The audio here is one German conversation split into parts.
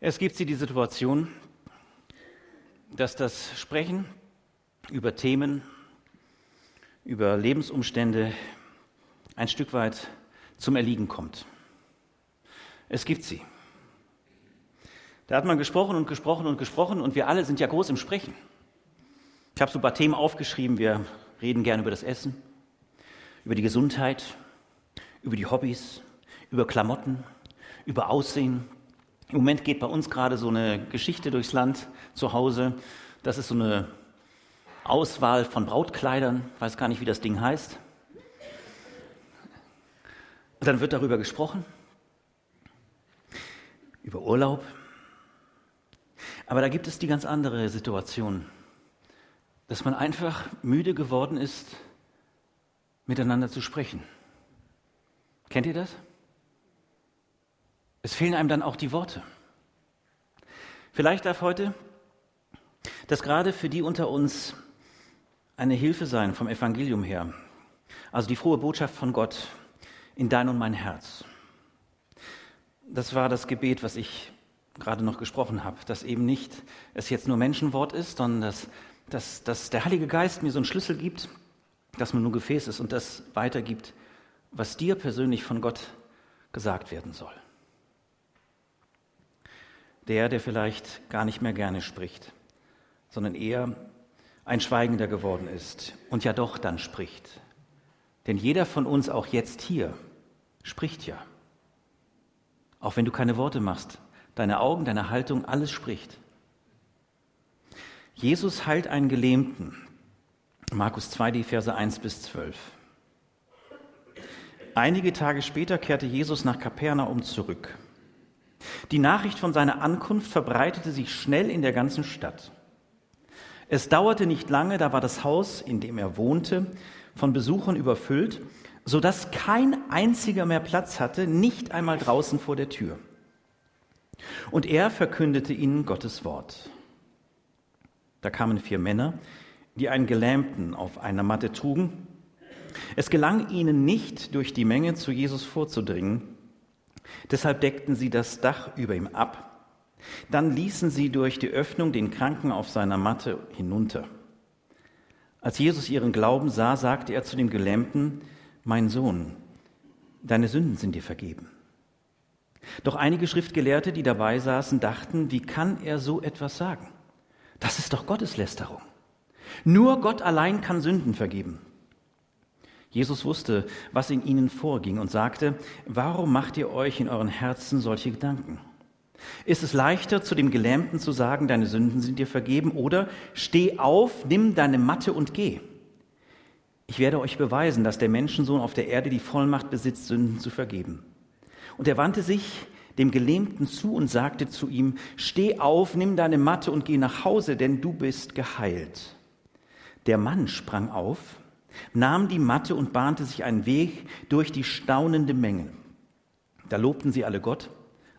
Es gibt sie die Situation, dass das Sprechen über Themen, über Lebensumstände ein Stück weit zum Erliegen kommt. Es gibt sie. Da hat man gesprochen und gesprochen und gesprochen und wir alle sind ja groß im Sprechen. Ich habe so ein paar Themen aufgeschrieben. Wir reden gerne über das Essen, über die Gesundheit, über die Hobbys, über Klamotten, über Aussehen. Im Moment geht bei uns gerade so eine Geschichte durchs Land zu Hause. Das ist so eine Auswahl von Brautkleidern, ich weiß gar nicht, wie das Ding heißt. Und dann wird darüber gesprochen, über Urlaub. Aber da gibt es die ganz andere Situation, dass man einfach müde geworden ist, miteinander zu sprechen. Kennt ihr das? Es fehlen einem dann auch die Worte. Vielleicht darf heute das gerade für die unter uns eine Hilfe sein vom Evangelium her. Also die frohe Botschaft von Gott in dein und mein Herz. Das war das Gebet, was ich gerade noch gesprochen habe, dass eben nicht es jetzt nur Menschenwort ist, sondern dass, dass, dass der Heilige Geist mir so einen Schlüssel gibt, dass man nur Gefäß ist und das weitergibt, was dir persönlich von Gott gesagt werden soll. Der, der vielleicht gar nicht mehr gerne spricht, sondern eher ein Schweigender geworden ist und ja doch dann spricht. Denn jeder von uns, auch jetzt hier, spricht ja. Auch wenn du keine Worte machst, deine Augen, deine Haltung, alles spricht. Jesus heilt einen Gelähmten. Markus 2, die Verse 1 bis 12. Einige Tage später kehrte Jesus nach Kapernaum zurück. Die Nachricht von seiner Ankunft verbreitete sich schnell in der ganzen Stadt. Es dauerte nicht lange, da war das Haus, in dem er wohnte, von Besuchern überfüllt, so dass kein einziger mehr Platz hatte, nicht einmal draußen vor der Tür. Und er verkündete ihnen Gottes Wort. Da kamen vier Männer, die einen Gelähmten auf einer Matte trugen. Es gelang ihnen nicht, durch die Menge zu Jesus vorzudringen. Deshalb deckten sie das Dach über ihm ab dann ließen sie durch die Öffnung den Kranken auf seiner Matte hinunter. Als Jesus ihren Glauben sah, sagte er zu dem Gelähmten, mein Sohn, deine Sünden sind dir vergeben. Doch einige Schriftgelehrte, die dabei saßen, dachten, wie kann er so etwas sagen? Das ist doch Gotteslästerung. Nur Gott allein kann Sünden vergeben. Jesus wusste, was in ihnen vorging und sagte, warum macht ihr euch in euren Herzen solche Gedanken? Ist es leichter, zu dem Gelähmten zu sagen, deine Sünden sind dir vergeben, oder steh auf, nimm deine Matte und geh? Ich werde euch beweisen, dass der Menschensohn auf der Erde die Vollmacht besitzt, Sünden zu vergeben. Und er wandte sich dem Gelähmten zu und sagte zu ihm, steh auf, nimm deine Matte und geh nach Hause, denn du bist geheilt. Der Mann sprang auf, nahm die Matte und bahnte sich einen Weg durch die staunende Menge. Da lobten sie alle Gott.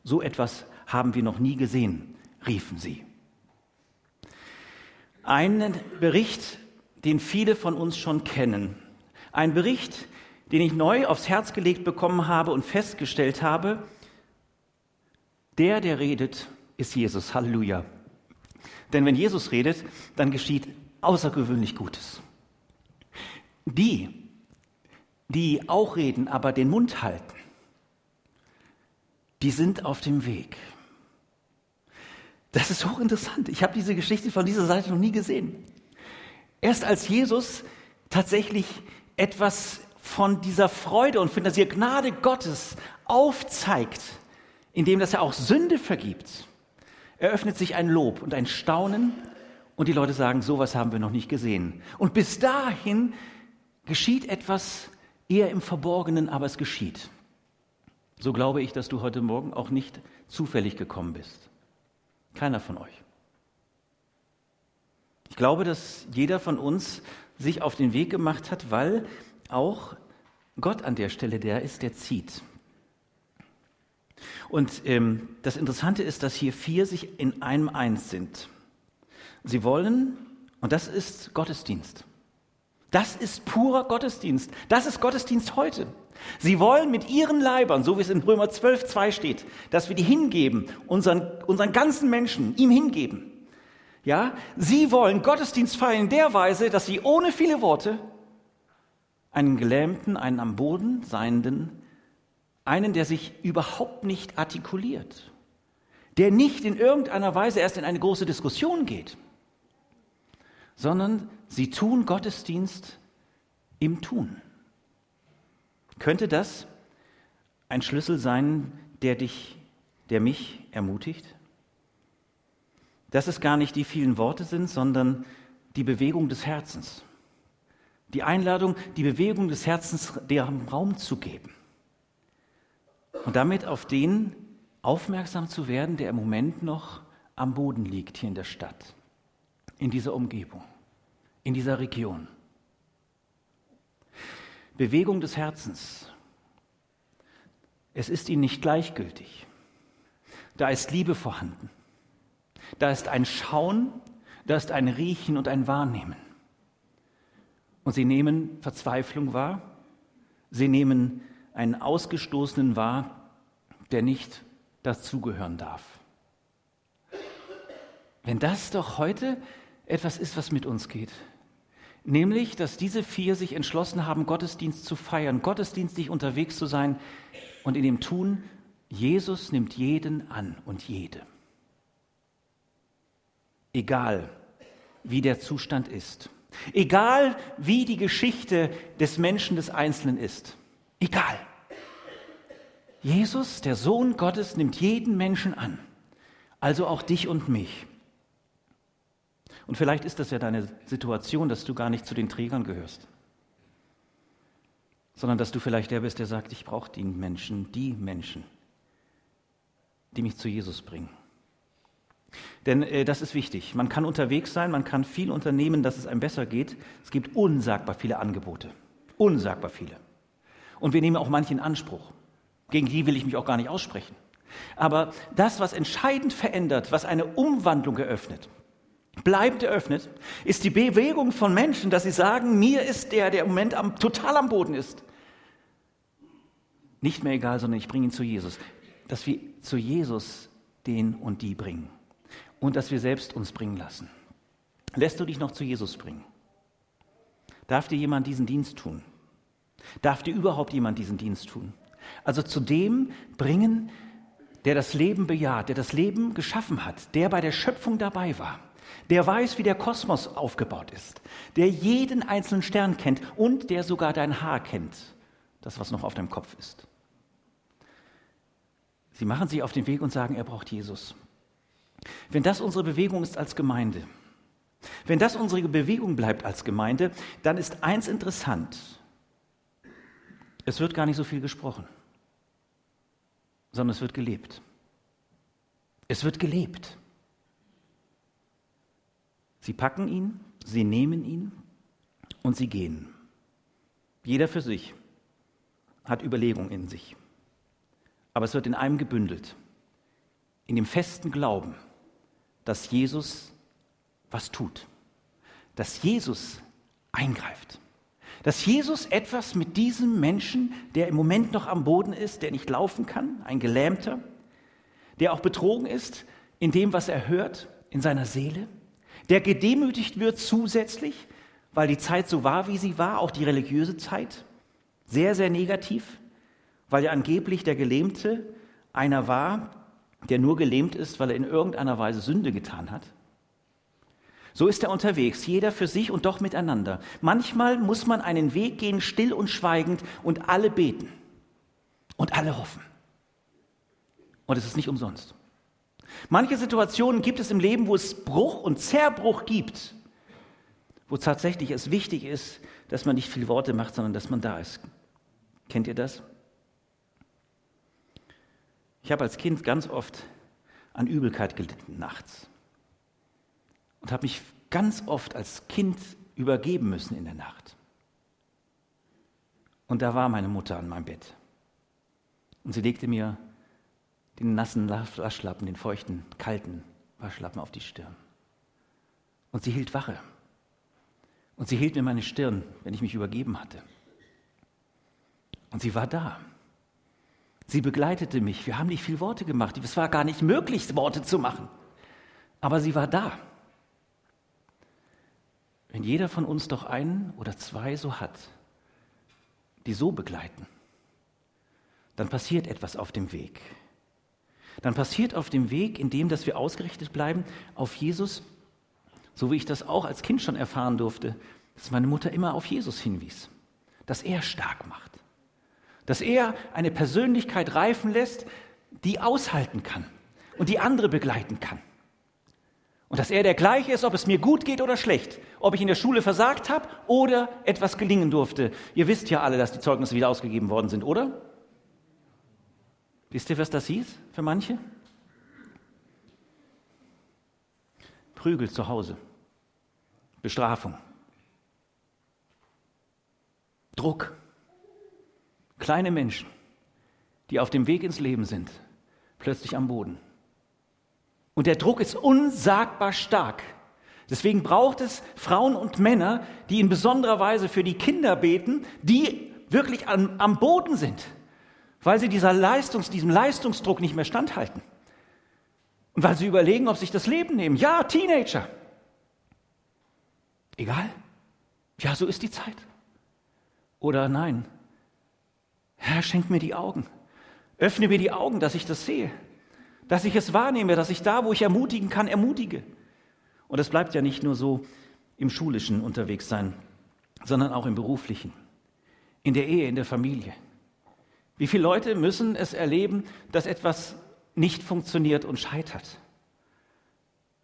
So etwas haben wir noch nie gesehen, riefen sie. Ein Bericht, den viele von uns schon kennen. Ein Bericht, den ich neu aufs Herz gelegt bekommen habe und festgestellt habe, der, der redet, ist Jesus. Halleluja. Denn wenn Jesus redet, dann geschieht außergewöhnlich Gutes. Die, die auch reden, aber den Mund halten, die sind auf dem Weg. Das ist hochinteressant. Ich habe diese Geschichte von dieser Seite noch nie gesehen. Erst als Jesus tatsächlich etwas von dieser Freude und von dieser Gnade Gottes aufzeigt, indem dass er auch Sünde vergibt, eröffnet sich ein Lob und ein Staunen und die Leute sagen, sowas haben wir noch nicht gesehen. Und bis dahin geschieht etwas eher im Verborgenen, aber es geschieht. So glaube ich, dass du heute Morgen auch nicht zufällig gekommen bist. Keiner von euch. Ich glaube, dass jeder von uns sich auf den Weg gemacht hat, weil auch Gott an der Stelle der ist, der zieht. Und ähm, das Interessante ist, dass hier vier sich in einem eins sind. Sie wollen, und das ist Gottesdienst. Das ist purer Gottesdienst. Das ist Gottesdienst heute. Sie wollen mit ihren Leibern, so wie es in Römer 12, 2 steht, dass wir die hingeben, unseren, unseren ganzen Menschen ihm hingeben. Ja, sie wollen Gottesdienst feiern in der Weise, dass sie ohne viele Worte einen Gelähmten, einen am Boden seienden, einen, der sich überhaupt nicht artikuliert, der nicht in irgendeiner Weise erst in eine große Diskussion geht, sondern sie tun Gottesdienst im Tun. Könnte das ein Schlüssel sein, der dich, der mich ermutigt? Dass es gar nicht die vielen Worte sind, sondern die Bewegung des Herzens. Die Einladung, die Bewegung des Herzens dem Raum zu geben. Und damit auf den aufmerksam zu werden, der im Moment noch am Boden liegt hier in der Stadt, in dieser Umgebung, in dieser Region. Bewegung des Herzens. Es ist ihnen nicht gleichgültig. Da ist Liebe vorhanden. Da ist ein Schauen, da ist ein Riechen und ein Wahrnehmen. Und sie nehmen Verzweiflung wahr. Sie nehmen einen Ausgestoßenen wahr, der nicht dazugehören darf. Wenn das doch heute etwas ist, was mit uns geht, Nämlich, dass diese vier sich entschlossen haben, Gottesdienst zu feiern, gottesdienstlich unterwegs zu sein und in dem Tun, Jesus nimmt jeden an und jede. Egal, wie der Zustand ist. Egal, wie die Geschichte des Menschen, des Einzelnen ist. Egal. Jesus, der Sohn Gottes, nimmt jeden Menschen an. Also auch dich und mich. Und vielleicht ist das ja deine Situation, dass du gar nicht zu den Trägern gehörst, sondern dass du vielleicht der bist, der sagt, ich brauche die Menschen, die Menschen, die mich zu Jesus bringen. Denn äh, das ist wichtig. Man kann unterwegs sein, man kann viel unternehmen, dass es einem besser geht. Es gibt unsagbar viele Angebote. Unsagbar viele. Und wir nehmen auch manche in Anspruch. Gegen die will ich mich auch gar nicht aussprechen. Aber das, was entscheidend verändert, was eine Umwandlung eröffnet, bleibt eröffnet, ist die Bewegung von Menschen, dass sie sagen, mir ist der, der im Moment am, total am Boden ist, nicht mehr egal, sondern ich bringe ihn zu Jesus. Dass wir zu Jesus den und die bringen und dass wir selbst uns bringen lassen. Lässt du dich noch zu Jesus bringen? Darf dir jemand diesen Dienst tun? Darf dir überhaupt jemand diesen Dienst tun? Also zu dem bringen, der das Leben bejaht, der das Leben geschaffen hat, der bei der Schöpfung dabei war der weiß, wie der Kosmos aufgebaut ist, der jeden einzelnen Stern kennt und der sogar dein Haar kennt, das, was noch auf deinem Kopf ist. Sie machen sich auf den Weg und sagen, er braucht Jesus. Wenn das unsere Bewegung ist als Gemeinde, wenn das unsere Bewegung bleibt als Gemeinde, dann ist eins interessant. Es wird gar nicht so viel gesprochen, sondern es wird gelebt. Es wird gelebt. Sie packen ihn, sie nehmen ihn und sie gehen. Jeder für sich hat Überlegung in sich. Aber es wird in einem gebündelt, in dem festen Glauben, dass Jesus was tut, dass Jesus eingreift, dass Jesus etwas mit diesem Menschen, der im Moment noch am Boden ist, der nicht laufen kann, ein Gelähmter, der auch betrogen ist in dem, was er hört, in seiner Seele, der gedemütigt wird zusätzlich, weil die Zeit so war, wie sie war, auch die religiöse Zeit, sehr, sehr negativ, weil ja angeblich der Gelähmte einer war, der nur gelähmt ist, weil er in irgendeiner Weise Sünde getan hat. So ist er unterwegs, jeder für sich und doch miteinander. Manchmal muss man einen Weg gehen, still und schweigend, und alle beten und alle hoffen. Und es ist nicht umsonst. Manche Situationen gibt es im Leben, wo es Bruch und Zerbruch gibt, wo tatsächlich es wichtig ist, dass man nicht viel Worte macht, sondern dass man da ist. Kennt ihr das? Ich habe als Kind ganz oft an Übelkeit gelitten nachts und habe mich ganz oft als Kind übergeben müssen in der Nacht. Und da war meine Mutter an meinem Bett. Und sie legte mir den nassen Waschlappen, den feuchten, kalten Waschlappen auf die Stirn. Und sie hielt Wache. Und sie hielt mir meine Stirn, wenn ich mich übergeben hatte. Und sie war da. Sie begleitete mich. Wir haben nicht viel Worte gemacht. Es war gar nicht möglich, Worte zu machen. Aber sie war da. Wenn jeder von uns doch einen oder zwei so hat, die so begleiten, dann passiert etwas auf dem Weg. Dann passiert auf dem Weg, in dem, dass wir ausgerichtet bleiben auf Jesus, so wie ich das auch als Kind schon erfahren durfte, dass meine Mutter immer auf Jesus hinwies, dass er stark macht, dass er eine Persönlichkeit reifen lässt, die aushalten kann und die andere begleiten kann. Und dass er der gleiche ist, ob es mir gut geht oder schlecht, ob ich in der Schule versagt habe oder etwas gelingen durfte. Ihr wisst ja alle, dass die Zeugnisse wieder ausgegeben worden sind, oder? Wisst ihr, was das hieß für manche? Prügel zu Hause, Bestrafung. Druck. Kleine Menschen, die auf dem Weg ins Leben sind, plötzlich am Boden. Und der Druck ist unsagbar stark. Deswegen braucht es Frauen und Männer, die in besonderer Weise für die Kinder beten, die wirklich am, am Boden sind, weil sie dieser Leistungs, diesem Leistungsdruck nicht mehr standhalten. Und weil sie überlegen, ob sich das Leben nehmen. Ja, Teenager. Egal. Ja, so ist die Zeit. Oder nein, Herr, schenk mir die Augen. Öffne mir die Augen, dass ich das sehe. Dass ich es wahrnehme, dass ich da, wo ich ermutigen kann, ermutige. Und es bleibt ja nicht nur so im schulischen unterwegs sein, sondern auch im beruflichen, in der Ehe, in der Familie. Wie viele Leute müssen es erleben, dass etwas nicht funktioniert und scheitert?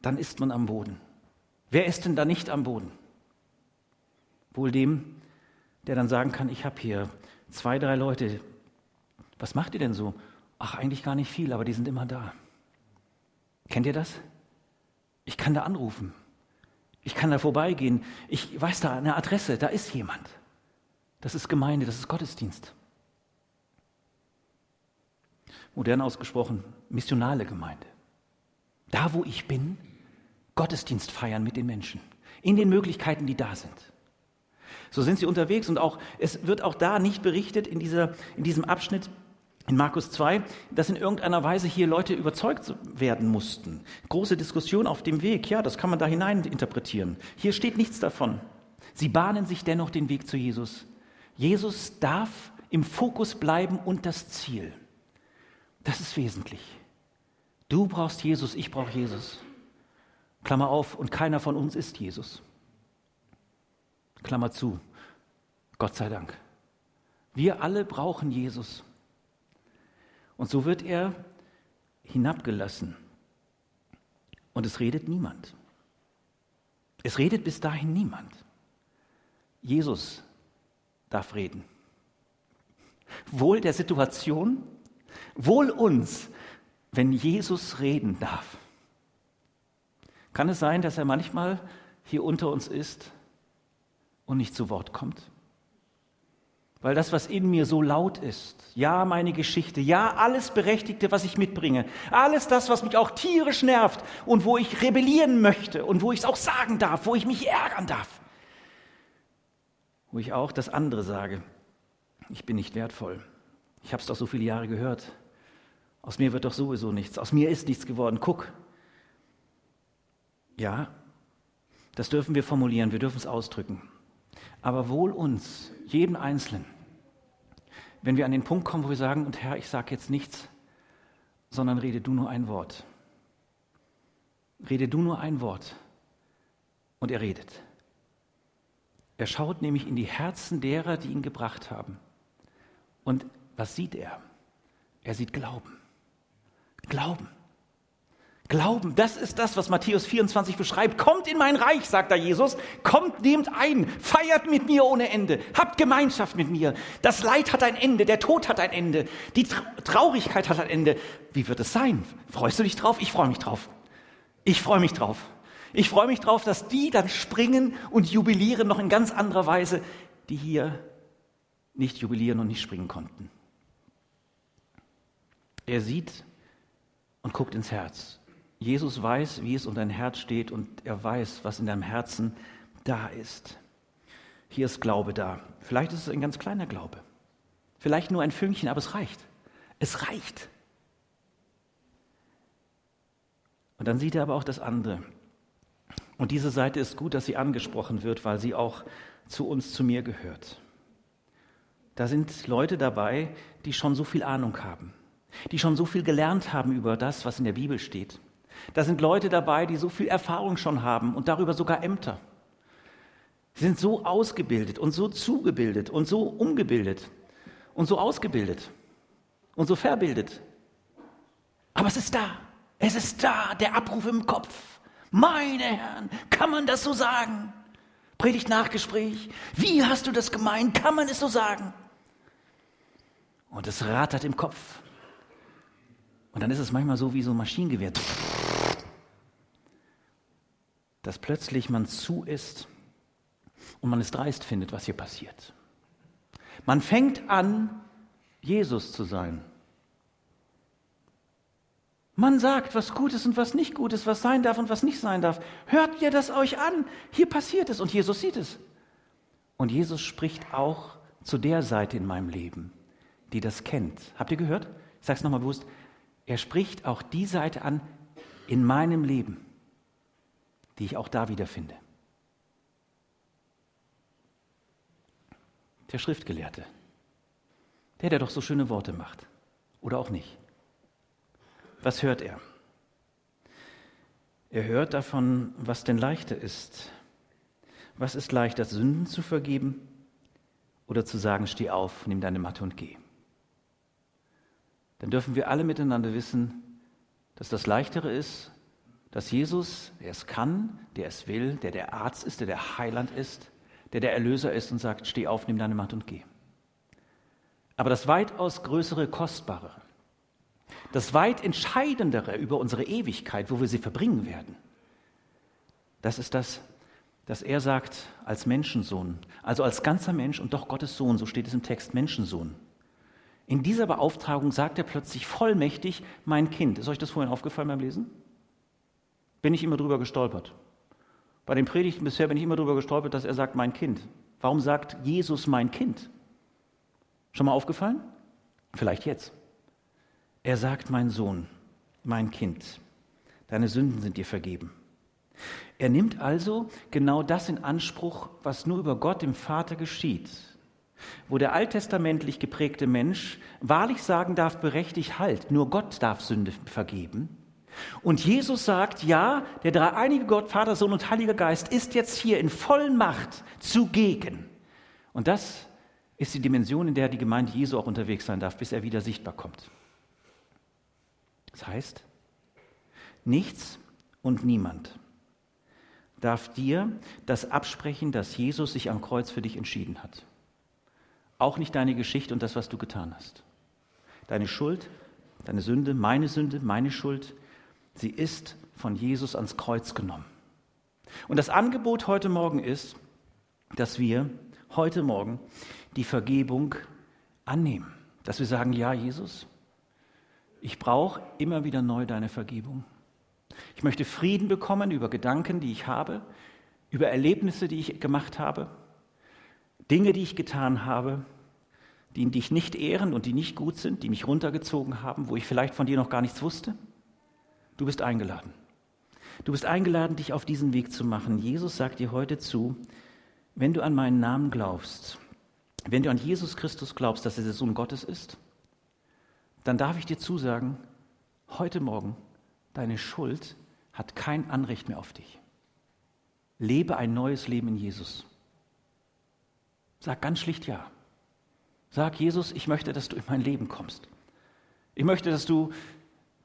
Dann ist man am Boden. Wer ist denn da nicht am Boden? Wohl dem, der dann sagen kann, ich habe hier zwei, drei Leute, was macht ihr denn so? Ach, eigentlich gar nicht viel, aber die sind immer da. Kennt ihr das? Ich kann da anrufen. Ich kann da vorbeigehen. Ich weiß da eine Adresse, da ist jemand. Das ist Gemeinde, das ist Gottesdienst. Modern ausgesprochen, missionale Gemeinde. Da, wo ich bin, Gottesdienst feiern mit den Menschen. In den Möglichkeiten, die da sind. So sind sie unterwegs und auch, es wird auch da nicht berichtet in, dieser, in diesem Abschnitt in Markus 2, dass in irgendeiner Weise hier Leute überzeugt werden mussten. Große Diskussion auf dem Weg, ja, das kann man da hinein interpretieren. Hier steht nichts davon. Sie bahnen sich dennoch den Weg zu Jesus. Jesus darf im Fokus bleiben und das Ziel. Das ist wesentlich. Du brauchst Jesus, ich brauche Jesus. Klammer auf, und keiner von uns ist Jesus. Klammer zu. Gott sei Dank. Wir alle brauchen Jesus. Und so wird er hinabgelassen. Und es redet niemand. Es redet bis dahin niemand. Jesus darf reden. Wohl der Situation, wohl uns, wenn Jesus reden darf. Kann es sein, dass er manchmal hier unter uns ist und nicht zu Wort kommt? Weil das, was in mir so laut ist, ja, meine Geschichte, ja, alles Berechtigte, was ich mitbringe, alles das, was mich auch tierisch nervt und wo ich rebellieren möchte und wo ich es auch sagen darf, wo ich mich ärgern darf, wo ich auch das andere sage, ich bin nicht wertvoll. Ich habe es doch so viele Jahre gehört. Aus mir wird doch sowieso nichts. Aus mir ist nichts geworden. Guck. Ja, das dürfen wir formulieren, wir dürfen es ausdrücken. Aber wohl uns, jeden Einzelnen, wenn wir an den Punkt kommen, wo wir sagen, und Herr, ich sage jetzt nichts, sondern rede du nur ein Wort. Rede du nur ein Wort. Und er redet. Er schaut nämlich in die Herzen derer, die ihn gebracht haben. Und was sieht er? Er sieht Glauben. Glauben. Glauben, das ist das, was Matthäus 24 beschreibt. Kommt in mein Reich, sagt da Jesus. Kommt, nehmt ein, feiert mit mir ohne Ende, habt Gemeinschaft mit mir. Das Leid hat ein Ende, der Tod hat ein Ende, die Traurigkeit hat ein Ende. Wie wird es sein? Freust du dich drauf? Ich freue mich drauf. Ich freue mich drauf. Ich freue mich drauf, dass die dann springen und jubilieren noch in ganz anderer Weise, die hier nicht jubilieren und nicht springen konnten. Er sieht und guckt ins Herz. Jesus weiß, wie es um dein Herz steht und er weiß, was in deinem Herzen da ist. Hier ist Glaube da. Vielleicht ist es ein ganz kleiner Glaube. Vielleicht nur ein Fünkchen, aber es reicht. Es reicht. Und dann sieht er aber auch das andere. Und diese Seite ist gut, dass sie angesprochen wird, weil sie auch zu uns, zu mir gehört. Da sind Leute dabei, die schon so viel Ahnung haben, die schon so viel gelernt haben über das, was in der Bibel steht. Da sind Leute dabei, die so viel Erfahrung schon haben und darüber sogar Ämter. Sie sind so ausgebildet und so zugebildet und so umgebildet und so ausgebildet und so verbildet. Aber es ist da. Es ist da, der Abruf im Kopf. Meine Herren, kann man das so sagen? Predigt Nachgespräch. Wie hast du das gemeint? Kann man es so sagen? Und es rattert im Kopf. Und dann ist es manchmal so wie so ein Maschinengewehr. Dass plötzlich man zu ist und man es dreist findet, was hier passiert. Man fängt an, Jesus zu sein. Man sagt, was gut ist und was nicht gut ist, was sein darf und was nicht sein darf. Hört ihr das euch an? Hier passiert es und Jesus sieht es. Und Jesus spricht auch zu der Seite in meinem Leben, die das kennt. Habt ihr gehört? Ich sage es nochmal bewusst. Er spricht auch die Seite an in meinem Leben, die ich auch da wiederfinde. Der Schriftgelehrte, der, der doch so schöne Worte macht. Oder auch nicht. Was hört er? Er hört davon, was denn leichter ist. Was ist leichter, Sünden zu vergeben oder zu sagen, steh auf, nimm deine Matte und geh? Dann dürfen wir alle miteinander wissen, dass das Leichtere ist, dass Jesus, der es kann, der es will, der der Arzt ist, der der Heiland ist, der der Erlöser ist und sagt, steh auf, nimm deine Matte und geh. Aber das weitaus größere, kostbarere, das weit entscheidendere über unsere Ewigkeit, wo wir sie verbringen werden, das ist das, dass er sagt, als Menschensohn, also als ganzer Mensch und doch Gottes Sohn, so steht es im Text, Menschensohn. In dieser Beauftragung sagt er plötzlich vollmächtig, mein Kind. Ist euch das vorhin aufgefallen beim Lesen? Bin ich immer drüber gestolpert. Bei den Predigten bisher bin ich immer drüber gestolpert, dass er sagt, mein Kind. Warum sagt Jesus mein Kind? Schon mal aufgefallen? Vielleicht jetzt. Er sagt, mein Sohn, mein Kind, deine Sünden sind dir vergeben. Er nimmt also genau das in Anspruch, was nur über Gott, dem Vater, geschieht. Wo der alttestamentlich geprägte Mensch wahrlich sagen darf, berechtigt halt, nur Gott darf Sünde vergeben. Und Jesus sagt, ja, der dreieinige Gott, Vater, Sohn und Heiliger Geist ist jetzt hier in vollen Macht zugegen. Und das ist die Dimension, in der die Gemeinde Jesu auch unterwegs sein darf, bis er wieder sichtbar kommt. Das heißt, nichts und niemand darf dir das absprechen, dass Jesus sich am Kreuz für dich entschieden hat. Auch nicht deine Geschichte und das, was du getan hast. Deine Schuld, deine Sünde, meine Sünde, meine Schuld, sie ist von Jesus ans Kreuz genommen. Und das Angebot heute Morgen ist, dass wir heute Morgen die Vergebung annehmen. Dass wir sagen, ja, Jesus, ich brauche immer wieder neu deine Vergebung. Ich möchte Frieden bekommen über Gedanken, die ich habe, über Erlebnisse, die ich gemacht habe, Dinge, die ich getan habe, die dich nicht ehren und die nicht gut sind, die mich runtergezogen haben, wo ich vielleicht von dir noch gar nichts wusste. Du bist eingeladen. Du bist eingeladen, dich auf diesen Weg zu machen. Jesus sagt dir heute zu, wenn du an meinen Namen glaubst, wenn du an Jesus Christus glaubst, dass er der Sohn Gottes ist, dann darf ich dir zusagen, heute Morgen, deine Schuld hat kein Anrecht mehr auf dich. Lebe ein neues Leben in Jesus. Sag ganz schlicht ja. Sag Jesus, ich möchte, dass du in mein Leben kommst. Ich möchte, dass du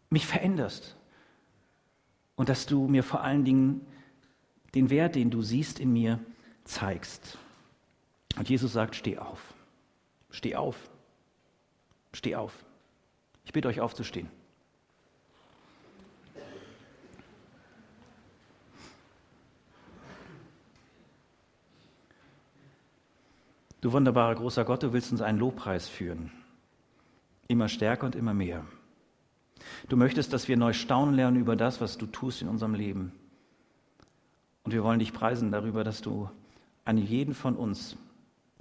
mich veränderst und dass du mir vor allen Dingen den Wert, den du siehst in mir, zeigst. Und Jesus sagt, steh auf. Steh auf. Steh auf. Ich bitte euch aufzustehen. Du wunderbarer großer Gott, du willst uns einen Lobpreis führen. Immer stärker und immer mehr. Du möchtest, dass wir neu staunen lernen über das, was du tust in unserem Leben. Und wir wollen dich preisen darüber, dass du an jeden von uns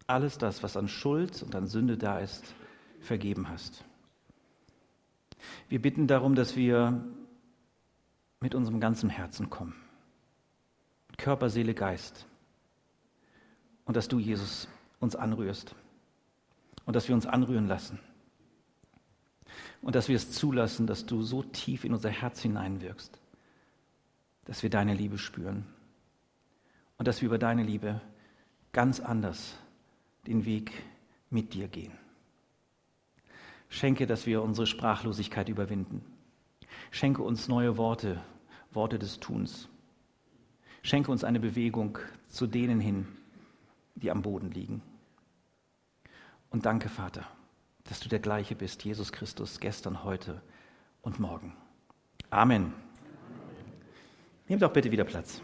alles das, was an Schuld und an Sünde da ist, vergeben hast. Wir bitten darum, dass wir mit unserem ganzen Herzen kommen. Körper, Seele, Geist. Und dass du, Jesus, uns anrührst. Und dass wir uns anrühren lassen. Und dass wir es zulassen, dass du so tief in unser Herz hineinwirkst, dass wir deine Liebe spüren. Und dass wir über deine Liebe ganz anders den Weg mit dir gehen. Schenke, dass wir unsere Sprachlosigkeit überwinden. Schenke uns neue Worte, Worte des Tuns. Schenke uns eine Bewegung zu denen hin, die am Boden liegen. Und danke, Vater, dass du der gleiche bist, Jesus Christus, gestern, heute und morgen. Amen. Nehmt doch bitte wieder Platz.